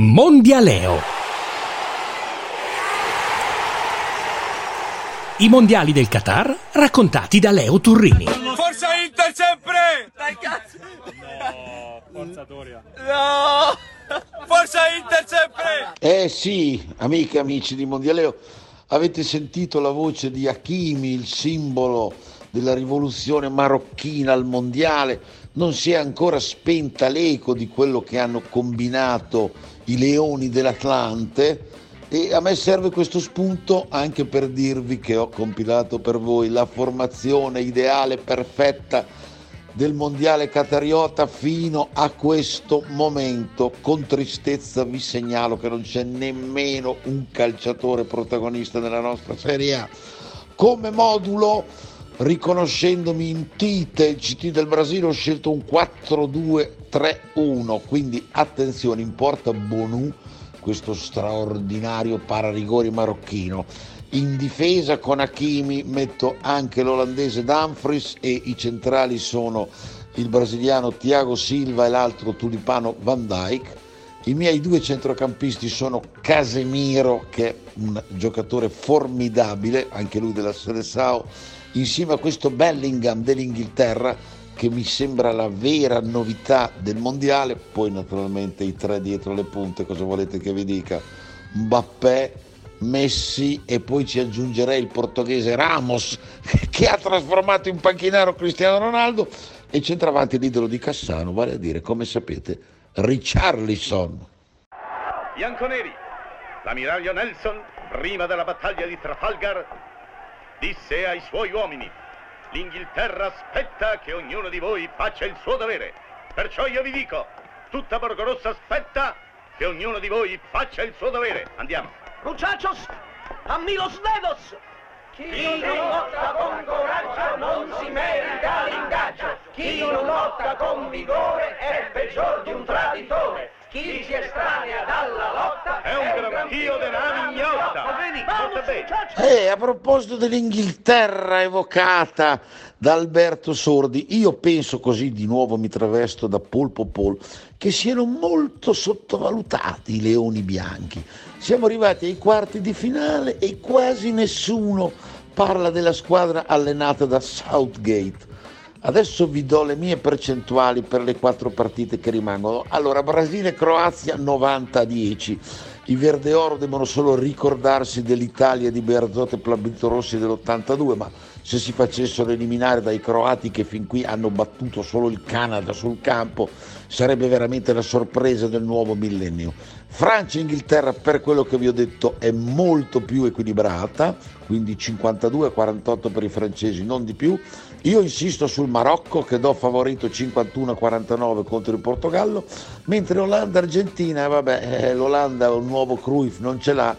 Mondialeo. I mondiali del Qatar raccontati da Leo Turrini. Forza Inter sempre! Dai cazzo! No, forza Doria. No! Forza Inter sempre! Eh sì, amiche e amici di Mondialeo, avete sentito la voce di Hakimi, il simbolo della rivoluzione marocchina al mondiale? Non si è ancora spenta l'eco di quello che hanno combinato i leoni dell'Atlante e a me serve questo spunto anche per dirvi che ho compilato per voi la formazione ideale, perfetta del mondiale catariota fino a questo momento. Con tristezza vi segnalo che non c'è nemmeno un calciatore protagonista nella nostra Serie A. Come modulo, riconoscendomi in Tite, CT del Brasile, ho scelto un 4-2-3-1, quindi attenzione, in porta Bonu, questo straordinario pararigori marocchino. In difesa con Hakimi metto anche l'olandese Dumfries e i centrali sono il brasiliano Thiago Silva e l'altro tulipano Van Dijk. I miei due centrocampisti sono Casemiro, che è un giocatore formidabile, anche lui della Seleção, insieme a questo Bellingham dell'Inghilterra, che mi sembra la vera novità del mondiale. Poi naturalmente i tre dietro le punte, cosa volete che vi dica? Mbappé, Messi e poi ci aggiungerei il portoghese Ramos che ha trasformato in panchinaro Cristiano Ronaldo e centravanti l'idolo di Cassano, vale a dire, come sapete, Richarlison. Bianconeri, l'ammiraglio Nelson, prima della battaglia di Trafalgar, disse ai suoi uomini, l'Inghilterra aspetta che ognuno di voi faccia il suo dovere. Perciò io vi dico, tutta Borgorossa aspetta che ognuno di voi faccia il suo dovere. Andiamo. Muchachos, a mí los dedos! Chi non lotta con coraggio non si merita l'ingaggio. Chi non lotta con vigore è peggior di un traditore. Chi si estranea dalla lotta È un granchio della mignotta. Molto bene. E a proposito dell'Inghilterra evocata da Alberto Sordi, io penso così di nuovo mi travesto da Polpo Pol che siano molto sottovalutati i leoni bianchi. Siamo arrivati ai quarti di finale e quasi nessuno parla della squadra allenata da Southgate. Adesso vi do le mie percentuali per le quattro partite che rimangono. Allora, Brasile-Croazia 90 a 10. I Verde Oro devono solo ricordarsi dell'Italia di Bearzot e Plabito Rossi dell'82, ma se si facessero eliminare dai croati che fin qui hanno battuto solo il Canada sul campo, sarebbe veramente la sorpresa del nuovo millennio. Francia e Inghilterra, per quello che vi ho detto, è molto più equilibrata, quindi 52-48 per i francesi, non di più. Io insisto sul Marocco che do favorito 51-49 contro il Portogallo, mentre Olanda-Argentina, vabbè, eh, l'Olanda un nuovo Cruyff, non ce l'ha,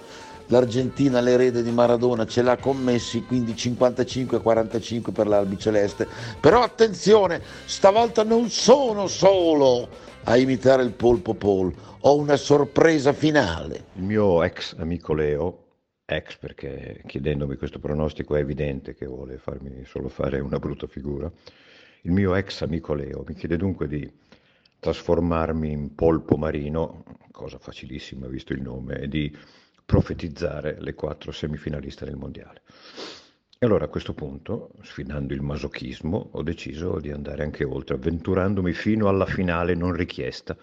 l'Argentina l'erede di Maradona ce l'ha con Messi, quindi 55-45 per l'albiceleste. Però attenzione, stavolta non sono solo a imitare il polpo Paul, ho una sorpresa finale. Il mio ex amico Leo, ex perché chiedendomi questo pronostico è evidente che vuole farmi solo fare una brutta figura, il mio ex amico Leo mi chiede dunque di trasformarmi in polpo marino, cosa facilissima visto il nome, e di profetizzare le quattro semifinaliste del mondiale. E allora a questo punto, sfidando il masochismo, ho deciso di andare anche oltre, avventurandomi fino alla finale non richiesta,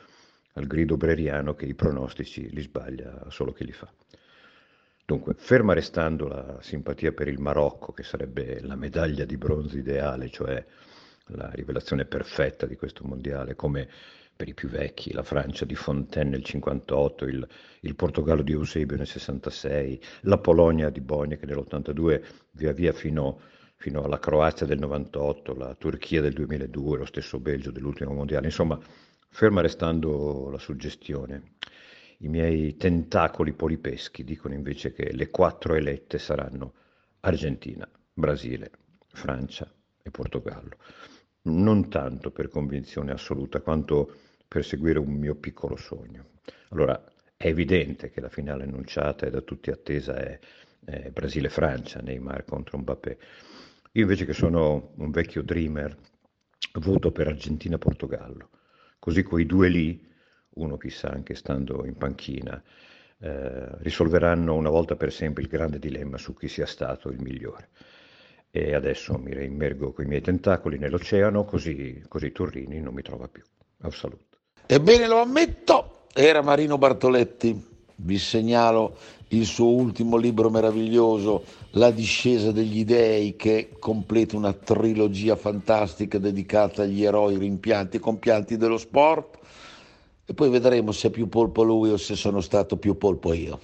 al grido breriano che i pronostici li sbaglia solo chi li fa. Dunque, ferma restando la simpatia per il Marocco, che sarebbe la medaglia di bronzo ideale, cioè la rivelazione perfetta di questo mondiale, come per i più vecchi, la Francia di Fontaine nel 58, il, il Portogallo di Eusebio nel 66, la Polonia di Boniek nell'82, via via fino, fino alla Croazia del 98, la Turchia del 2002, lo stesso Belgio dell'ultimo mondiale. Insomma, ferma restando la suggestione. I miei tentacoli polipeschi dicono invece che le quattro elette saranno Argentina, Brasile, Francia e Portogallo. Non tanto per convinzione assoluta quanto per seguire un mio piccolo sogno. Allora, è evidente che la finale annunciata e da tutti attesa è, è Brasile-Francia, Neymar contro Mbappé. Io invece che sono un vecchio dreamer, voto per Argentina-Portogallo. Così quei due lì uno chissà anche stando in panchina, eh, risolveranno una volta per sempre il grande dilemma su chi sia stato il migliore. E adesso mi reimmergo con i miei tentacoli nell'oceano, così, così Turrini non mi trova più. Au saluto. Ebbene, lo ammetto, era Marino Bartoletti. Vi segnalo il suo ultimo libro meraviglioso, La discesa degli dei, che completa una trilogia fantastica dedicata agli eroi rimpianti e compianti dello sport. E poi vedremo se è più polpo lui o se sono stato più polpo io.